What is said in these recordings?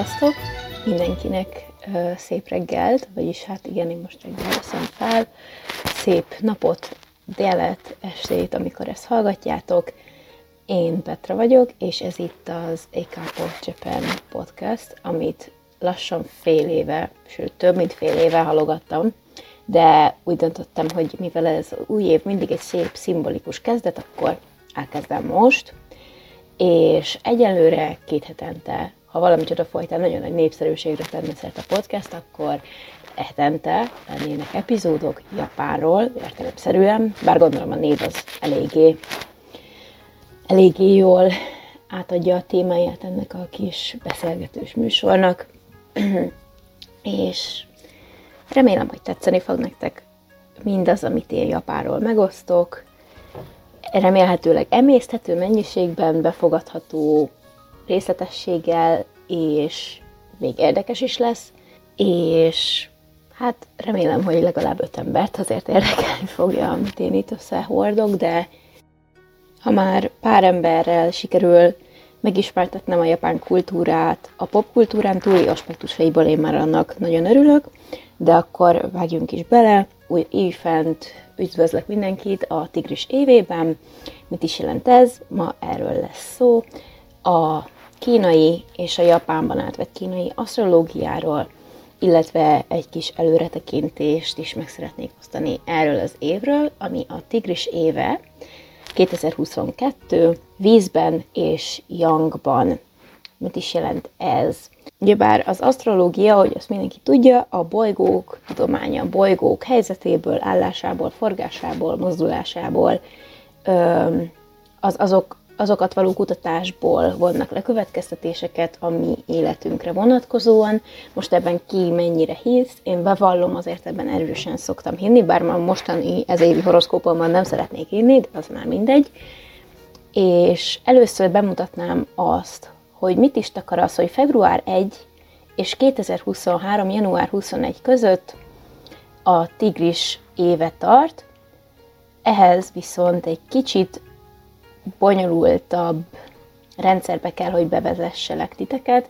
Sziasztok! Mindenkinek szép reggelt, vagyis hát igen, én most reggel veszem fel. Szép napot, délet, estét, amikor ezt hallgatjátok. Én Petra vagyok, és ez itt az Ekaport Japan podcast, amit lassan fél éve, sőt több mint fél éve halogattam, de úgy döntöttem, hogy mivel ez új év mindig egy szép, szimbolikus kezdet, akkor elkezdem most, és egyelőre két hetente, ha valami csoda folytán nagyon nagy népszerűségre tenne szert a podcast, akkor hetente lennének epizódok Japánról, értelemszerűen, bár gondolom a név az eléggé, eléggé jól átadja a témáját ennek a kis beszélgetős műsornak, és remélem, hogy tetszeni fog nektek mindaz, amit én Japánról megosztok, remélhetőleg emészthető mennyiségben, befogadható részletességgel, és még érdekes is lesz, és hát remélem, hogy legalább öt embert azért érdekelni fogja, amit én itt összehordok, de ha már pár emberrel sikerül megismertetnem a japán kultúrát, a popkultúrán túli aspektusaiból én már annak nagyon örülök, de akkor vágjunk is bele, új évfent üdvözlök mindenkit a Tigris évében. Mit is jelent ez? Ma erről lesz szó. A kínai és a Japánban átvett kínai asztrológiáról, illetve egy kis előretekintést is meg szeretnék osztani erről az évről, ami a Tigris éve 2022 vízben és yangban. Mit is jelent ez? Ugyebár az asztrológia, hogy azt mindenki tudja, a bolygók tudománya, a bolygók helyzetéből, állásából, forgásából, mozdulásából, az, azok, azokat való kutatásból vonnak le következtetéseket a mi életünkre vonatkozóan. Most ebben ki mennyire hisz, én bevallom, azért ebben erősen szoktam hinni, bár már mostani ez évi horoszkópomban nem szeretnék hinni, de az már mindegy. És először bemutatnám azt, hogy mit is takar az, hogy február 1 és 2023. január 21 között a tigris éve tart, ehhez viszont egy kicsit bonyolultabb rendszerbe kell, hogy bevezesselek titeket,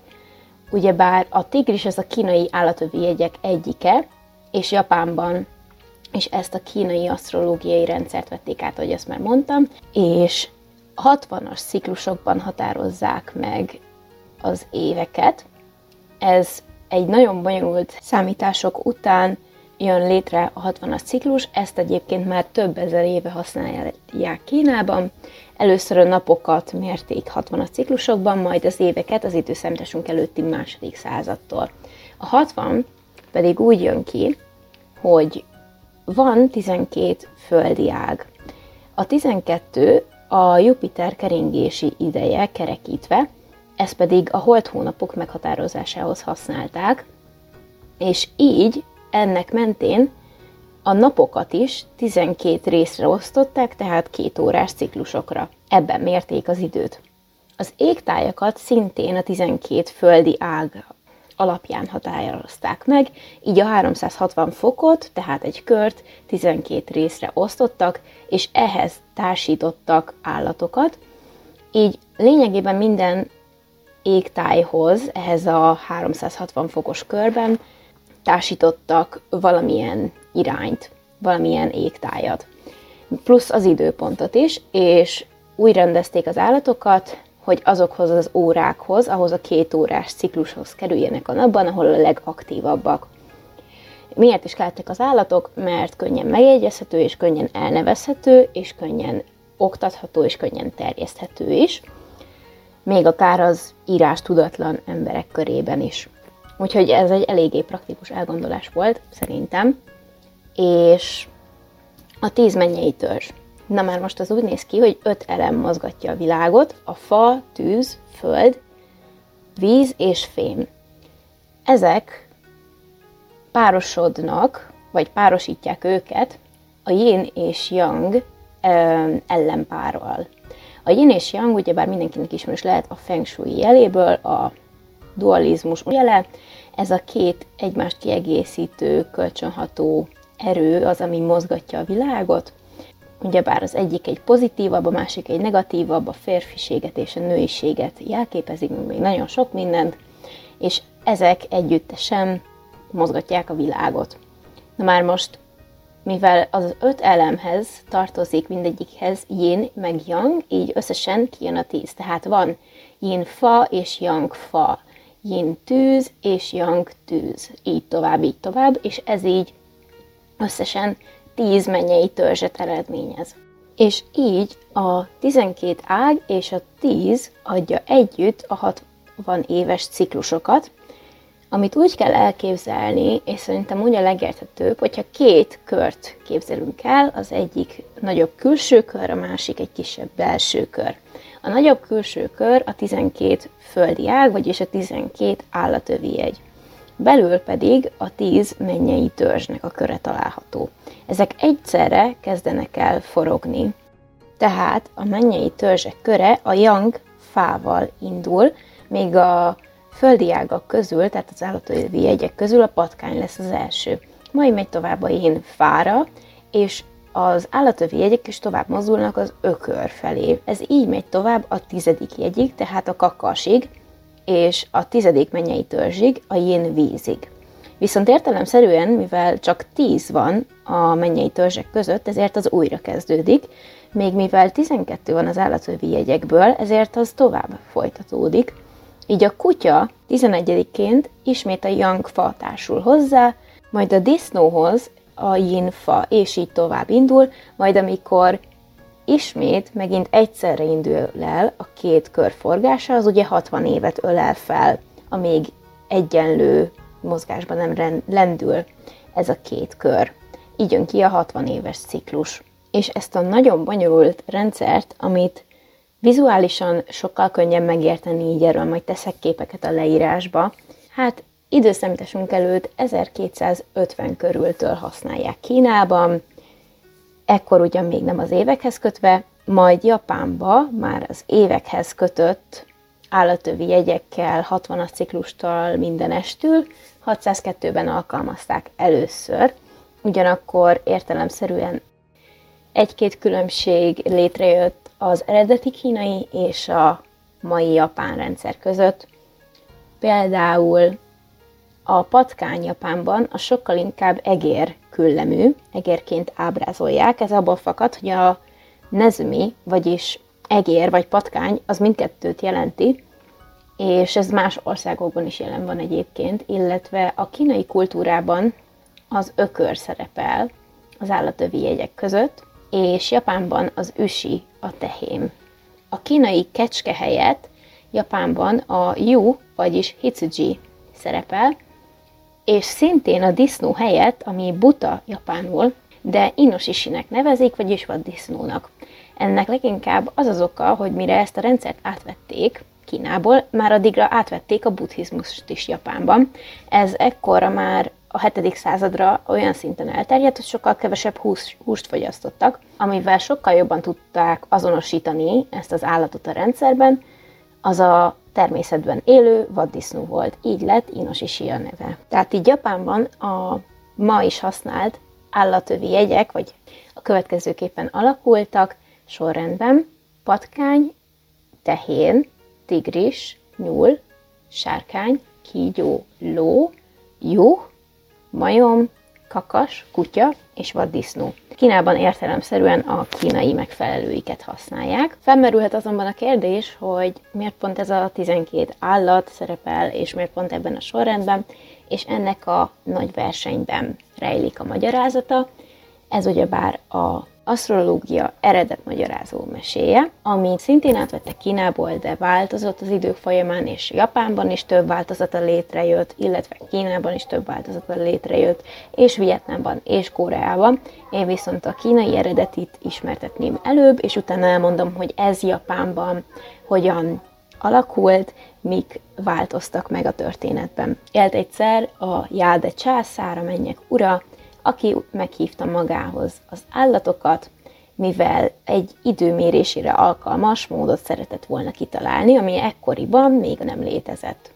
ugyebár a tigris az a kínai állatövi jegyek egyike, és Japánban és ezt a kínai asztrológiai rendszert vették át, ahogy ezt már mondtam, és 60-as ciklusokban határozzák meg az éveket. Ez egy nagyon bonyolult számítások után jön létre a 60-as ciklus, ezt egyébként már több ezer éve használják Kínában. Először a napokat mérték 60-as ciklusokban, majd az éveket az időszámításunk előtti második századtól. A 60 pedig úgy jön ki, hogy van 12 földi ág. A 12 a Jupiter keringési ideje kerekítve, ezt pedig a holt hónapok meghatározásához használták, és így ennek mentén a napokat is 12 részre osztották, tehát két órás ciklusokra. Ebben mérték az időt. Az égtájakat szintén a 12 földi ág alapján határozták meg, így a 360 fokot, tehát egy kört 12 részre osztottak, és ehhez társítottak állatokat, így lényegében minden égtájhoz, ehhez a 360 fokos körben társítottak valamilyen irányt, valamilyen égtájat. Plusz az időpontot is, és úgy rendezték az állatokat, hogy azokhoz az órákhoz, ahhoz a két órás ciklushoz kerüljenek a napban, ahol a legaktívabbak. Miért is kellettek az állatok? Mert könnyen megjegyezhető, és könnyen elnevezhető, és könnyen oktatható, és könnyen terjeszthető is. Még akár az írás tudatlan emberek körében is. Úgyhogy ez egy eléggé praktikus elgondolás volt, szerintem. És a tíz mennyei törzs. Na már most az úgy néz ki, hogy öt elem mozgatja a világot, a fa, tűz, föld, víz és fém. Ezek párosodnak, vagy párosítják őket a yin és yang ellenpárral. A yin és yang ugyebár mindenkinek ismerős lehet a feng shui jeléből, a dualizmus jele, ez a két egymást kiegészítő, kölcsönható erő az, ami mozgatja a világot, Ugyebár az egyik egy pozitívabb, a másik egy negatívabb, a férfiséget és a nőiséget jelképezik, még nagyon sok mindent, és ezek együttesen mozgatják a világot. Na már most, mivel az öt elemhez tartozik mindegyikhez yin meg yang, így összesen kijön a tíz. Tehát van yin fa és yang fa, yin tűz és yang tűz, így tovább, így tovább, és ez így összesen tíz mennyei törzset eredményez. És így a 12 ág és a 10 adja együtt a 60 éves ciklusokat, amit úgy kell elképzelni, és szerintem úgy a legérthetőbb, hogyha két kört képzelünk el, az egyik nagyobb külső kör, a másik egy kisebb belső kör. A nagyobb külső kör a 12 földi ág, vagyis a 12 állatövi egy. Belül pedig a 10 mennyei törzsnek a köre található. Ezek egyszerre kezdenek el forogni. Tehát a mennyei törzsek köre a yang fával indul, míg a földi ágak közül, tehát az állatövi jegyek közül a patkány lesz az első. Majd megy tovább a én fára, és az állatövi jegyek is tovább mozdulnak az ökör felé. Ez így megy tovább a tizedik jegyig, tehát a kakasig, és a tizedik mennyei törzsig, a jén vízig. Viszont értelemszerűen, mivel csak tíz van a mennyei törzsek között, ezért az újra kezdődik, még mivel 12 van az állatövi jegyekből, ezért az tovább folytatódik, így a kutya 11-ként ismét a yang fa társul hozzá, majd a disznóhoz a yin fa, és így tovább indul, majd amikor ismét megint egyszerre indul el a két kör forgása, az ugye 60 évet ölel fel, amíg egyenlő mozgásban nem lendül ez a két kör. Így jön ki a 60 éves ciklus. És ezt a nagyon bonyolult rendszert, amit Vizuálisan sokkal könnyebb megérteni, így erről majd teszek képeket a leírásba. Hát időszámításunk előtt 1250 körültől használják Kínában, ekkor ugyan még nem az évekhez kötve, majd Japánba már az évekhez kötött állatövi jegyekkel, 60-as ciklustal mindenestül 602-ben alkalmazták először, ugyanakkor értelemszerűen egy-két különbség létrejött az eredeti kínai és a mai japán rendszer között. Például a patkány Japánban a sokkal inkább egér küllemű, egérként ábrázolják. Ez abból fakad, hogy a nezumi, vagyis egér vagy patkány, az mindkettőt jelenti, és ez más országokban is jelen van egyébként, illetve a kínai kultúrában az ökör szerepel az állatövi jegyek között, és Japánban az üsi a tehém. A kínai kecske helyett Japánban a yu, vagyis hitsuji szerepel, és szintén a disznó helyett, ami buta japánul, de inosisinek nevezik, vagyis vaddisznónak. Ennek leginkább az az oka, hogy mire ezt a rendszert átvették Kínából, már addigra átvették a buddhizmust is Japánban. Ez ekkora már a 7. századra olyan szinten elterjedt, hogy sokkal kevesebb hús, húst fogyasztottak, amivel sokkal jobban tudták azonosítani ezt az állatot a rendszerben, az a természetben élő vaddisznó volt, így lett Inoshishi a neve. Tehát így Japánban a ma is használt állatövi jegyek, vagy a következőképpen alakultak sorrendben, patkány, tehén, tigris, nyúl, sárkány, kígyó, ló, juh, majom, kakas, kutya és vaddisznó. Kínában értelemszerűen a kínai megfelelőiket használják. Felmerülhet azonban a kérdés, hogy miért pont ez a 12 állat szerepel, és miért pont ebben a sorrendben, és ennek a nagy versenyben rejlik a magyarázata. Ez ugyebár a asztrológia eredet magyarázó meséje, ami szintén átvettek Kínából, de változott az idők folyamán, és Japánban is több változata létrejött, illetve Kínában is több változata létrejött, és Vietnámban és Koreában. Én viszont a kínai eredetit ismertetném előbb, és utána elmondom, hogy ez Japánban hogyan alakult, mik változtak meg a történetben. Élt egyszer a Jáde császár, a mennyek ura, aki meghívta magához az állatokat, mivel egy időmérésére alkalmas módot szeretett volna kitalálni, ami ekkoriban még nem létezett.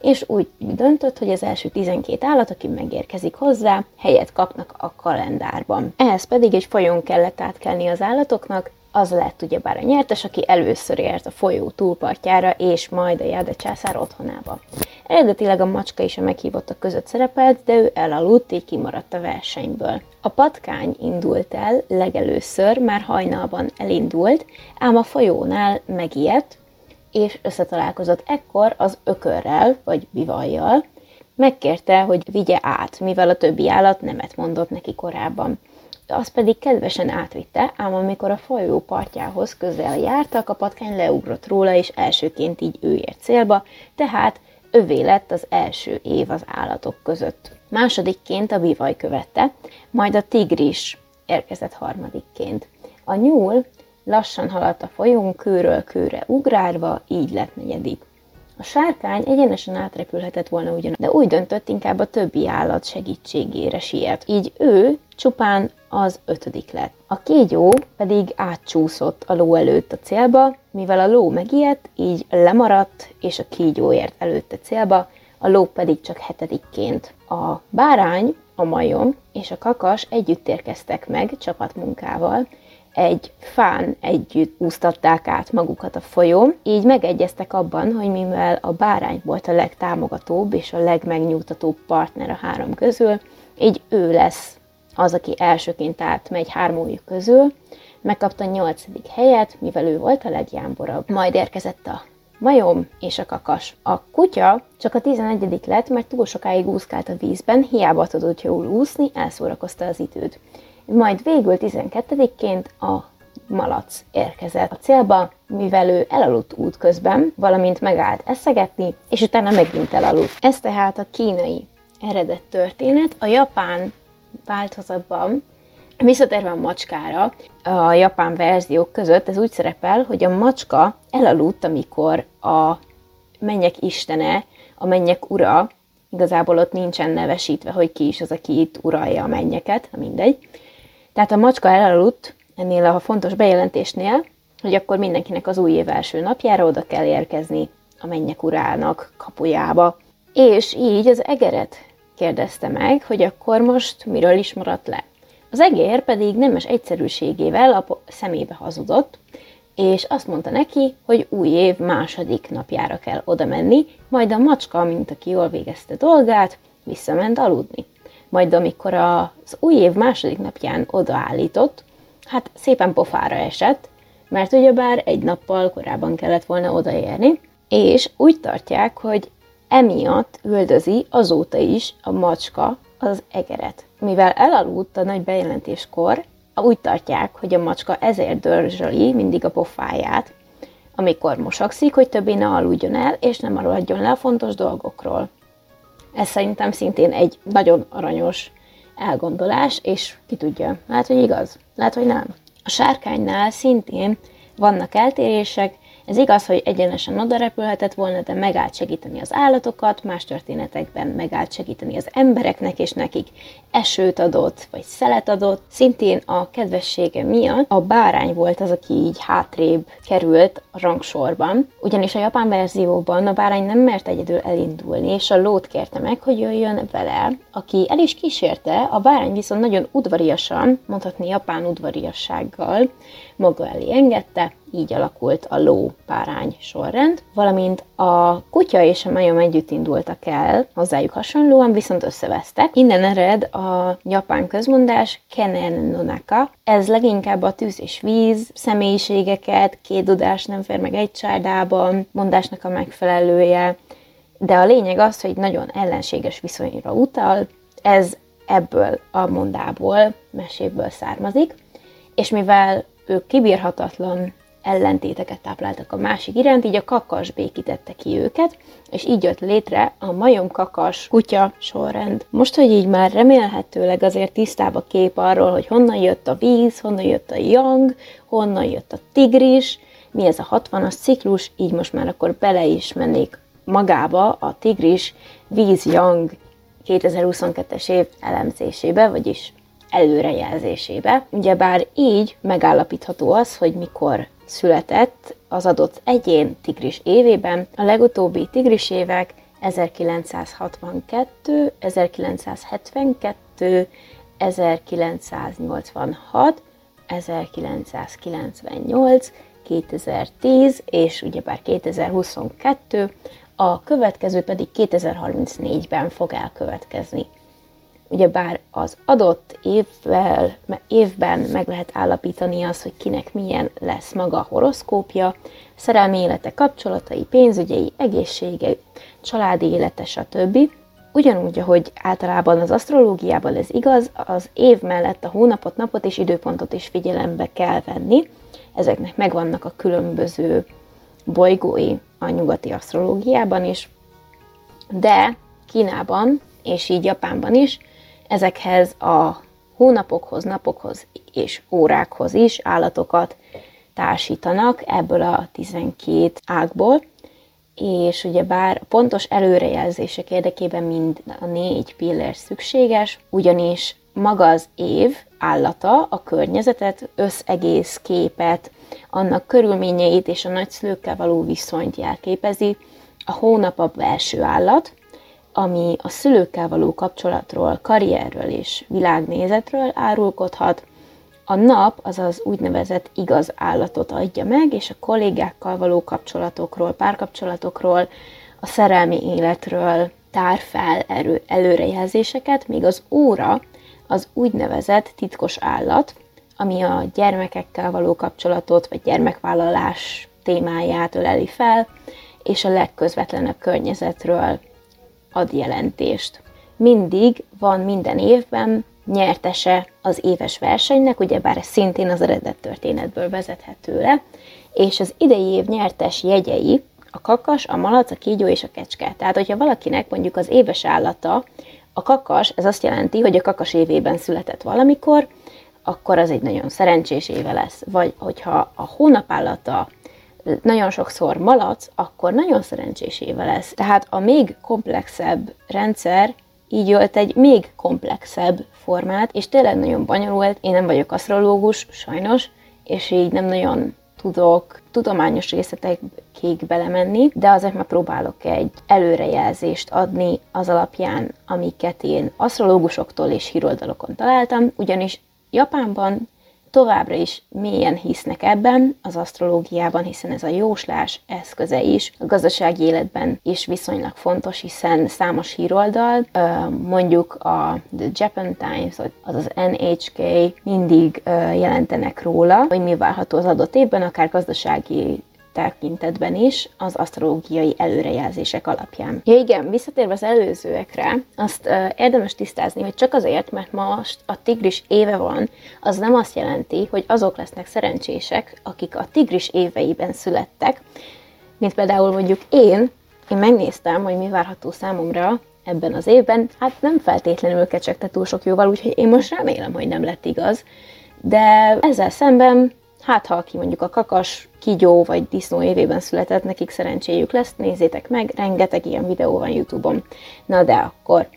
És úgy döntött, hogy az első 12 állat, aki megérkezik hozzá, helyet kapnak a kalendárban. Ehhez pedig egy folyón kellett átkelni az állatoknak, az lett ugyebár a nyertes, aki először ért a folyó túlpartjára, és majd a Jáde császár otthonába. Eredetileg a macska is a meghívottak között szerepelt, de ő elaludt, így kimaradt a versenyből. A patkány indult el legelőször, már hajnalban elindult, ám a folyónál megijedt, és összetalálkozott ekkor az ökörrel, vagy bivajjal, megkérte, hogy vigye át, mivel a többi állat nemet mondott neki korábban. Az pedig kedvesen átvitte, ám amikor a folyó partjához közel jártak, a patkány leugrott róla, és elsőként így ő ért célba, tehát övé lett az első év az állatok között. Másodikként a bivaj követte, majd a tigris érkezett harmadikként. A nyúl lassan haladt a folyón kőről kőre ugrálva, így lett negyedik. A sárkány egyenesen átrepülhetett volna ugyan, de úgy döntött, inkább a többi állat segítségére siet. Így ő csupán az ötödik lett. A kígyó pedig átcsúszott a ló előtt a célba, mivel a ló megijedt, így lemaradt, és a kígyó ért előtte célba, a ló pedig csak hetedikként. A bárány, a majom és a kakas együtt érkeztek meg csapatmunkával, egy fán együtt úsztatták át magukat a folyón, így megegyeztek abban, hogy mivel a bárány volt a legtámogatóbb és a legmegnyugtatóbb partner a három közül, így ő lesz az, aki elsőként átmegy hármójuk közül, megkapta a nyolcadik helyet, mivel ő volt a legjámborabb. Majd érkezett a majom és a kakas. A kutya csak a 11. lett, mert túl sokáig úszkált a vízben, hiába tudott jól úszni, elszórakozta az időt. Majd végül 12-ként a malac érkezett a célba, mivel ő elaludt útközben, valamint megállt eszegetni, és utána megint elaludt. Ez tehát a kínai eredet történet. A japán változatban Visszatérve a macskára, a japán verziók között ez úgy szerepel, hogy a macska elaludt, amikor a mennyek istene, a mennyek ura, igazából ott nincsen nevesítve, hogy ki is az, aki itt uralja a mennyeket, mindegy. Tehát a macska elaludt ennél a fontos bejelentésnél, hogy akkor mindenkinek az új év első napjára oda kell érkezni a mennyek urának kapujába. És így az egeret kérdezte meg, hogy akkor most miről is maradt le. Az egér pedig nemes egyszerűségével a szemébe hazudott, és azt mondta neki, hogy új év második napjára kell oda menni, majd a macska, mint aki jól végezte dolgát, visszament aludni. Majd amikor az új év második napján odaállított, hát szépen pofára esett, mert ugyebár egy nappal korábban kellett volna odaérni, és úgy tartják, hogy emiatt üldözi azóta is a macska az egeret. Mivel elaludt a nagy bejelentéskor, úgy tartják, hogy a macska ezért dörzsöli mindig a pofáját, amikor mosakszik, hogy többé ne aludjon el, és nem aludjon le a fontos dolgokról. Ez szerintem szintén egy nagyon aranyos elgondolás, és ki tudja, lehet, hogy igaz, lehet, hogy nem. A sárkánynál szintén vannak eltérések, ez igaz, hogy egyenesen oda repülhetett volna, de megállt segíteni az állatokat, más történetekben megállt segíteni az embereknek, és nekik. Esőt adott, vagy szelet adott. Szintén a kedvessége miatt a bárány volt az, aki így hátrébb került a rangsorban, ugyanis a japán verzióban a bárány nem mert egyedül elindulni, és a lót kérte meg, hogy jöjjön vele, aki el is kísérte, a bárány viszont nagyon udvariasan, mondhatni japán udvariassággal, maga elé engedte, így alakult a ló-párány sorrend, valamint a kutya és a majom együtt indultak el, hozzájuk hasonlóan, viszont összevesztek. Innen ered a japán közmondás Kenen Nonaka. Ez leginkább a tűz és víz személyiségeket, két dudás nem fér meg egy csárdában, mondásnak a megfelelője, de a lényeg az, hogy nagyon ellenséges viszonyra utal, ez ebből a mondából, meséből származik, és mivel ők kibírhatatlan ellentéteket tápláltak a másik iránt, így a kakas békítette ki őket, és így jött létre a majom-kakas kutya sorrend. Most, hogy így már remélhetőleg azért tisztább a kép arról, hogy honnan jött a víz, honnan jött a yang, honnan jött a tigris, mi ez a 60-as ciklus, így most már akkor bele is mennék magába a tigris víz-yang 2022-es év elemzésébe, vagyis előrejelzésébe. Ugyebár így megállapítható az, hogy mikor született az adott egyén tigris évében. A legutóbbi tigris évek 1962, 1972, 1986, 1998, 2010 és ugyebár 2022, a következő pedig 2034-ben fog elkövetkezni. Ugyebár az adott évvel, évben meg lehet állapítani azt, hogy kinek milyen lesz maga a horoszkópja, szerelmi élete, kapcsolatai, pénzügyei, egészsége, családi élete, stb. Ugyanúgy, ahogy általában az asztrológiában ez igaz, az év mellett a hónapot, napot és időpontot is figyelembe kell venni. Ezeknek megvannak a különböző bolygói a nyugati asztrológiában is, de Kínában és így Japánban is ezekhez a hónapokhoz, napokhoz és órákhoz is állatokat társítanak ebből a 12 ágból, és ugye bár pontos előrejelzések érdekében mind a négy pillér szükséges, ugyanis maga az év állata a környezetet, összegész képet, annak körülményeit és a nagyszülőkkel való viszonyt jelképezi, a hónap a belső állat, ami a szülőkkel való kapcsolatról, karrierről és világnézetről árulkodhat, a nap az az úgynevezett igaz állatot adja meg, és a kollégákkal való kapcsolatokról, párkapcsolatokról, a szerelmi életről tár fel erő, előrejelzéseket, míg az óra az úgynevezett titkos állat, ami a gyermekekkel való kapcsolatot, vagy gyermekvállalás témáját öleli fel, és a legközvetlenebb környezetről ad jelentést. Mindig van minden évben nyertese az éves versenynek, ugyebár szintén az eredet történetből vezethető le, és az idei év nyertes jegyei a kakas, a malac, a kígyó és a kecske. Tehát, hogyha valakinek mondjuk az éves állata a kakas, ez azt jelenti, hogy a kakas évében született valamikor, akkor az egy nagyon szerencsés éve lesz. Vagy hogyha a hónapállata nagyon sokszor malac, akkor nagyon szerencsés éve lesz. Tehát a még komplexebb rendszer így ölt egy még komplexebb formát, és tényleg nagyon bonyolult. Én nem vagyok asztrológus, sajnos, és így nem nagyon tudok tudományos részletekig belemenni, de azért már próbálok egy előrejelzést adni az alapján, amiket én asztrológusoktól és híroldalokon találtam, ugyanis Japánban továbbra is mélyen hisznek ebben, az asztrológiában, hiszen ez a jóslás eszköze is. A gazdasági életben is viszonylag fontos, hiszen számos híroldal, mondjuk a The Japan Times, az az NHK mindig jelentenek róla, hogy mi várható az adott évben, akár gazdasági tekintetben is az asztrológiai előrejelzések alapján. Ja igen, visszatérve az előzőekre, azt uh, érdemes tisztázni, hogy csak azért, mert most a tigris éve van, az nem azt jelenti, hogy azok lesznek szerencsések, akik a tigris éveiben születtek, mint például mondjuk én, én megnéztem, hogy mi várható számomra ebben az évben, hát nem feltétlenül kecsegte túl sok jóval, úgyhogy én most remélem, hogy nem lett igaz, de ezzel szemben Hát, ha aki mondjuk a kakas, kigyó vagy disznó évében született, nekik szerencséjük lesz, nézzétek meg, rengeteg ilyen videó van YouTube-on. Na de akkor,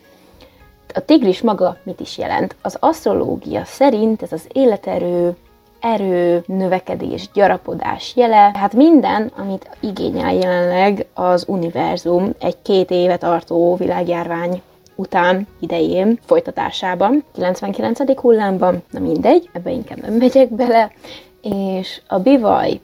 a tigris maga mit is jelent? Az asztrológia szerint ez az életerő, erő, növekedés, gyarapodás jele, hát minden, amit igényel jelenleg az univerzum egy két éve tartó világjárvány után idején folytatásában, 99. hullámban, na mindegy, ebbe inkább nem megyek bele, és a bivaj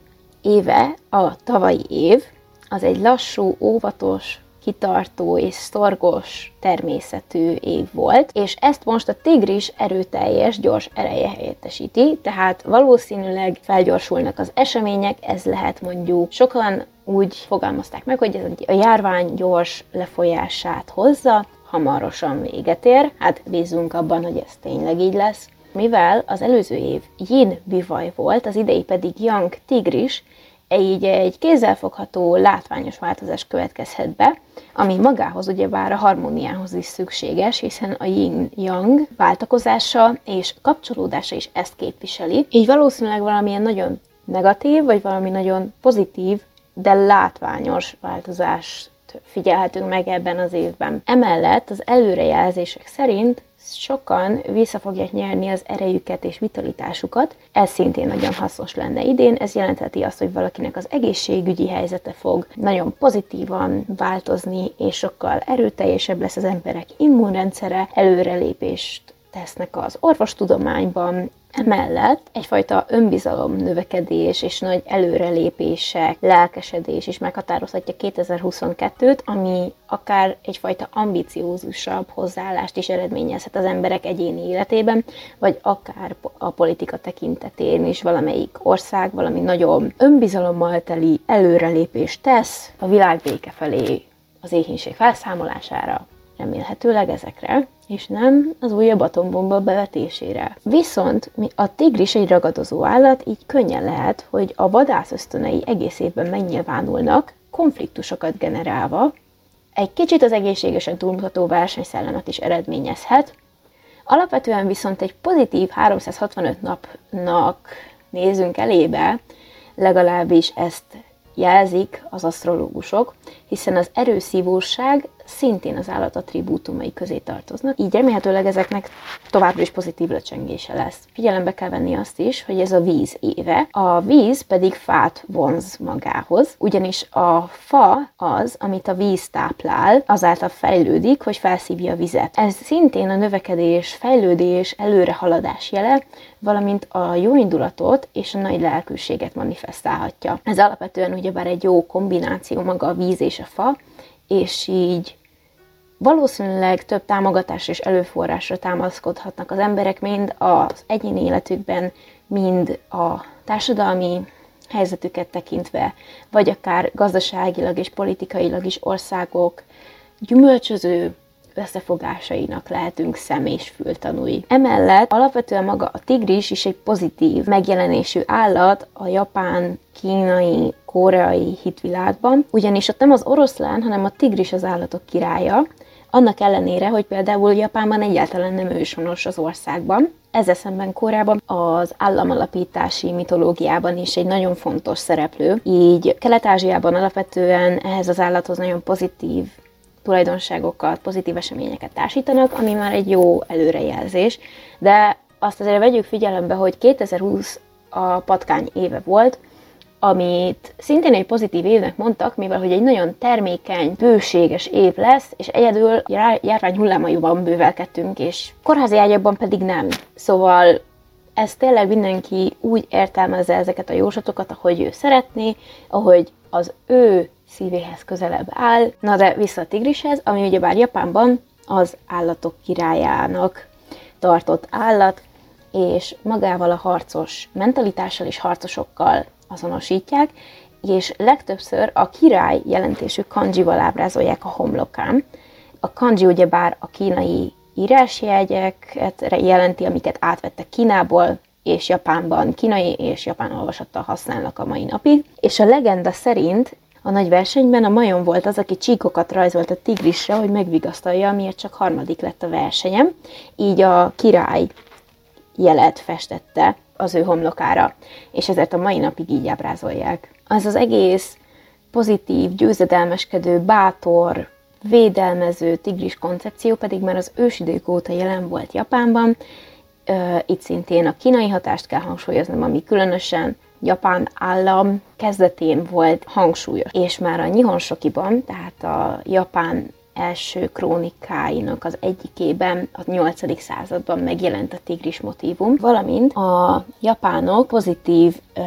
éve, a tavalyi év, az egy lassú, óvatos, kitartó és szorgos természetű év volt, és ezt most a tigris erőteljes, gyors ereje helyettesíti, tehát valószínűleg felgyorsulnak az események, ez lehet mondjuk sokan úgy fogalmazták meg, hogy ez a járvány gyors lefolyását hozza, hamarosan véget ér, hát bízunk abban, hogy ez tényleg így lesz mivel az előző év yin bivaj volt, az idei pedig yang tigris, így egy kézzelfogható, látványos változás következhet be, ami magához ugyebár a harmóniához is szükséges, hiszen a yin-yang váltakozása és kapcsolódása is ezt képviseli. Így valószínűleg valamilyen nagyon negatív, vagy valami nagyon pozitív, de látványos változást figyelhetünk meg ebben az évben. Emellett az előrejelzések szerint sokan vissza fogják nyerni az erejüket és vitalitásukat. Ez szintén nagyon hasznos lenne idén. Ez jelentheti azt, hogy valakinek az egészségügyi helyzete fog nagyon pozitívan változni, és sokkal erőteljesebb lesz az emberek immunrendszere, előrelépést tesznek az orvostudományban, Emellett egyfajta önbizalom növekedés és nagy előrelépések, lelkesedés is meghatározhatja 2022-t, ami akár egyfajta ambiciózusabb hozzáállást is eredményezhet az emberek egyéni életében, vagy akár a politika tekintetén is valamelyik ország valami nagyon önbizalommal teli előrelépést tesz a világ béke felé az éhínség felszámolására, remélhetőleg ezekre, és nem az újabb atombomba bevetésére. Viszont a tigris egy ragadozó állat, így könnyen lehet, hogy a vadász ösztönei egész évben megnyilvánulnak, konfliktusokat generálva, egy kicsit az egészségesen túlmutató versenyszellemet is eredményezhet, Alapvetően viszont egy pozitív 365 napnak nézünk elébe, legalábbis ezt jelzik az asztrológusok, hiszen az erőszívóság szintén az állat attribútumai közé tartoznak, így remélhetőleg ezeknek továbbra is pozitív lecsengése lesz. Figyelembe kell venni azt is, hogy ez a víz éve, a víz pedig fát vonz magához, ugyanis a fa az, amit a víz táplál, azáltal fejlődik, hogy felszívja a vizet. Ez szintén a növekedés, fejlődés, előrehaladás jele, valamint a jó indulatot és a nagy lelkűséget manifestálhatja. Ez alapvetően ugyebár egy jó kombináció maga a víz és a fa, és így valószínűleg több támogatás és előforrásra támaszkodhatnak az emberek mind az egyéni életükben, mind a társadalmi helyzetüket tekintve, vagy akár gazdaságilag és politikailag is országok gyümölcsöző összefogásainak lehetünk szem és fültanúi. Emellett alapvetően maga a tigris is egy pozitív megjelenésű állat a japán, kínai, koreai hitvilágban, ugyanis ott nem az oroszlán, hanem a tigris az állatok királya, annak ellenére, hogy például Japánban egyáltalán nem őshonos az országban, ezzel szemben Koreában az államalapítási mitológiában is egy nagyon fontos szereplő, így Kelet-Ázsiában alapvetően ehhez az állathoz nagyon pozitív tulajdonságokat, pozitív eseményeket társítanak, ami már egy jó előrejelzés, de azt azért vegyük figyelembe, hogy 2020 a patkány éve volt, amit szintén egy pozitív évnek mondtak, mivel hogy egy nagyon termékeny, bőséges év lesz, és egyedül járvány hullámaiban bővelkedtünk, és kórházi ágyakban pedig nem. Szóval ez tényleg mindenki úgy értelmezze ezeket a jóslatokat, ahogy ő szeretné, ahogy az ő szívéhez közelebb áll. Na de vissza a tigrishez, ami ugyebár Japánban az állatok királyának tartott állat, és magával a harcos mentalitással és harcosokkal azonosítják, és legtöbbször a király jelentésű kanjival ábrázolják a homlokán. A kanji ugyebár a kínai írásjegyeket jelenti, amiket átvettek Kínából, és Japánban kínai és japán olvasattal használnak a mai napig. És a legenda szerint a nagy versenyben a majom volt az, aki csíkokat rajzolt a tigrisre, hogy megvigasztalja, miért csak harmadik lett a versenyem. Így a király jelet festette az ő homlokára, és ezért a mai napig így ábrázolják. Az az egész pozitív, győzedelmeskedő, bátor, védelmező tigris koncepció pedig már az ősidők óta jelen volt Japánban. Itt szintén a kínai hatást kell hangsúlyoznom, ami különösen Japán állam kezdetén volt hangsúlyos. És már a Nihonshokiban, tehát a Japán első krónikáinak az egyikében, a 8. században megjelent a tigris motívum, valamint a japánok pozitív ö,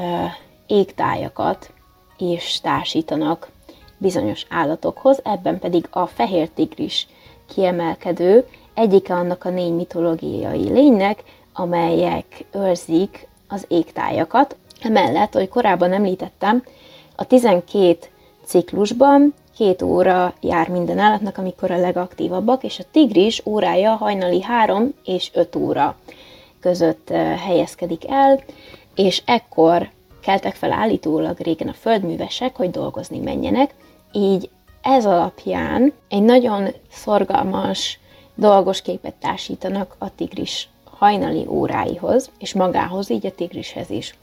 égtájakat is társítanak bizonyos állatokhoz, ebben pedig a fehér tigris kiemelkedő, egyike annak a négy mitológiai lénynek, amelyek őrzik az égtájakat. Emellett, ahogy korábban említettem, a 12 ciklusban két óra jár minden állatnak, amikor a legaktívabbak, és a tigris órája hajnali 3 és 5 óra között helyezkedik el, és ekkor keltek fel állítólag régen a földművesek, hogy dolgozni menjenek, így ez alapján egy nagyon szorgalmas, dolgos képet társítanak a tigris hajnali óráihoz, és magához, így a tigrishez is.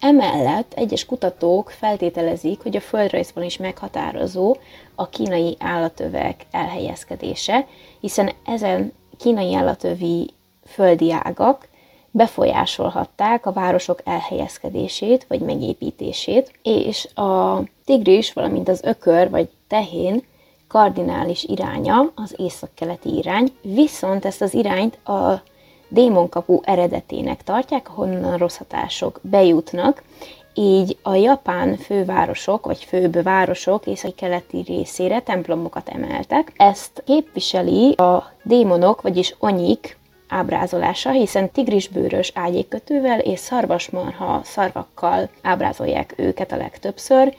Emellett egyes kutatók feltételezik, hogy a földrajzban is meghatározó a kínai állatövek elhelyezkedése, hiszen ezen kínai állatövi földi ágak befolyásolhatták a városok elhelyezkedését vagy megépítését, és a tigris, valamint az ökör vagy tehén kardinális iránya az észak-keleti irány, viszont ezt az irányt a démonkapu eredetének tartják, ahonnan rossz hatások bejutnak, így a japán fővárosok, vagy főbb városok észak-keleti részére templomokat emeltek. Ezt képviseli a démonok, vagyis onyik ábrázolása, hiszen tigrisbőrös ágyékötővel és szarvasmarha szarvakkal ábrázolják őket a legtöbbször,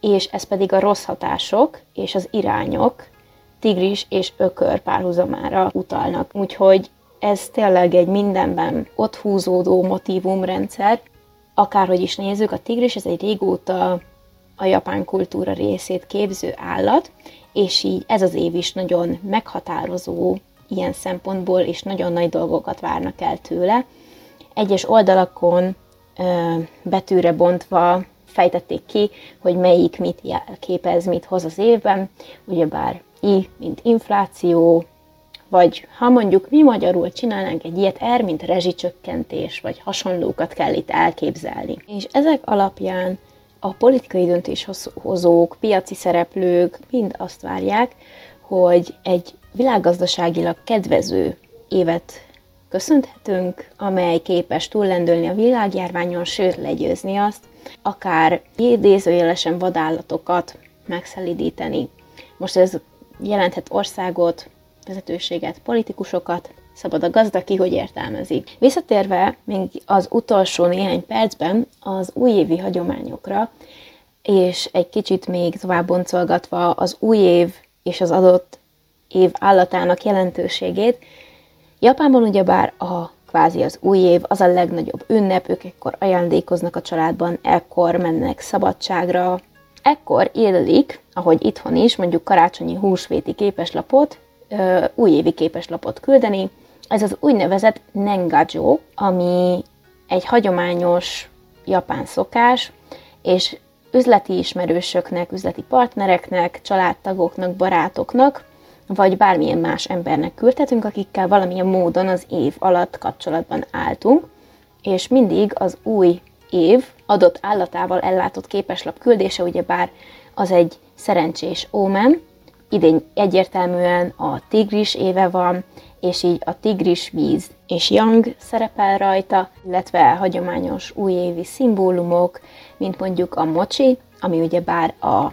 és ez pedig a rossz hatások és az irányok tigris és ökör párhuzamára utalnak. Úgyhogy ez tényleg egy mindenben ott húzódó motivumrendszer, akárhogy is nézzük, a tigris ez egy régóta a japán kultúra részét képző állat, és így ez az év is nagyon meghatározó ilyen szempontból, és nagyon nagy dolgokat várnak el tőle. Egyes oldalakon ö, betűre bontva fejtették ki, hogy melyik mit képez, mit hoz az évben, ugyebár I, mint infláció, vagy ha mondjuk mi magyarul csinálnánk egy ilyet, R, mint rezsicsökkentés, vagy hasonlókat kell itt elképzelni. És ezek alapján a politikai döntéshozók, piaci szereplők mind azt várják, hogy egy világgazdaságilag kedvező évet köszönhetünk, amely képes túllendülni a világjárványon, sőt legyőzni azt, akár idézőjelesen vadállatokat megszelidíteni. Most ez jelenthet országot, vezetőséget, politikusokat, szabad a gazda ki, hogy értelmezi. Visszatérve még az utolsó néhány percben az újévi hagyományokra, és egy kicsit még tovább boncolgatva az új év és az adott év állatának jelentőségét, Japánban ugyebár a kvázi az új év, az a legnagyobb ünnep, ők ekkor ajándékoznak a családban, ekkor mennek szabadságra, ekkor élik, ahogy itthon is, mondjuk karácsonyi húsvéti képeslapot, újévi képeslapot küldeni. Ez az úgynevezett Nengajo, ami egy hagyományos japán szokás, és üzleti ismerősöknek, üzleti partnereknek, családtagoknak, barátoknak, vagy bármilyen más embernek küldhetünk, akikkel valamilyen módon az év alatt kapcsolatban álltunk, és mindig az új év adott állatával ellátott képeslap küldése, ugyebár az egy szerencsés ómen, idén egyértelműen a tigris éve van, és így a tigris víz és yang szerepel rajta, illetve hagyományos újévi szimbólumok, mint mondjuk a mochi, ami ugyebár a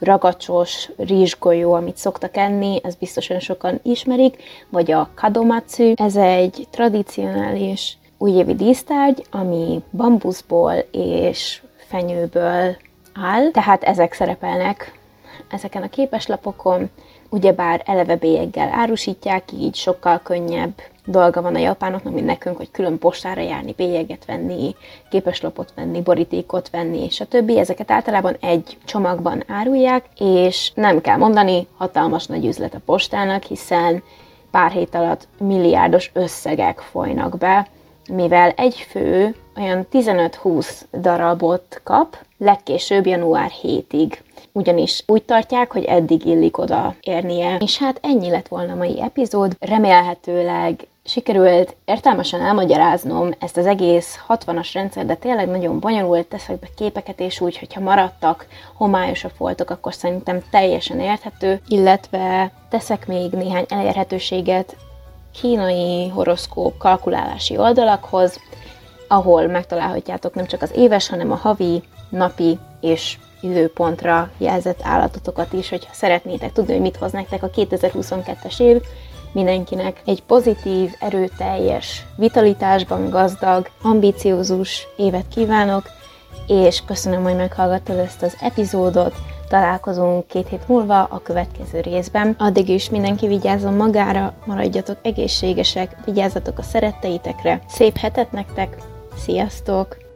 ragacsos rizsgolyó, amit szoktak enni, ez biztosan sokan ismerik, vagy a kadomatsu, ez egy tradicionális újévi dísztárgy, ami bambuszból és fenyőből áll, tehát ezek szerepelnek ezeken a képeslapokon, ugyebár eleve bélyeggel árusítják, így sokkal könnyebb dolga van a japánoknak, mint nekünk, hogy külön postára járni, bélyeget venni, képeslapot venni, borítékot venni, és a többi. Ezeket általában egy csomagban árulják, és nem kell mondani, hatalmas nagy üzlet a postának, hiszen pár hét alatt milliárdos összegek folynak be, mivel egy fő olyan 15-20 darabot kap, legkésőbb január 7-ig ugyanis úgy tartják, hogy eddig illik oda érnie. És hát ennyi lett volna mai epizód. Remélhetőleg sikerült értelmesen elmagyaráznom ezt az egész 60-as rendszer, de tényleg nagyon bonyolult, teszek be képeket, és úgy, hogyha maradtak homályosabb voltak, akkor szerintem teljesen érthető, illetve teszek még néhány elérhetőséget kínai horoszkóp kalkulálási oldalakhoz, ahol megtalálhatjátok nem csak az éves, hanem a havi, napi és időpontra jelzett állatotokat is, hogyha szeretnétek tudni, hogy mit hoz nektek a 2022-es év, mindenkinek egy pozitív, erőteljes, vitalitásban gazdag, ambiciózus évet kívánok, és köszönöm, hogy meghallgattad ezt az epizódot, találkozunk két hét múlva a következő részben. Addig is mindenki vigyázzon magára, maradjatok egészségesek, vigyázzatok a szeretteitekre, szép hetet nektek, sziasztok!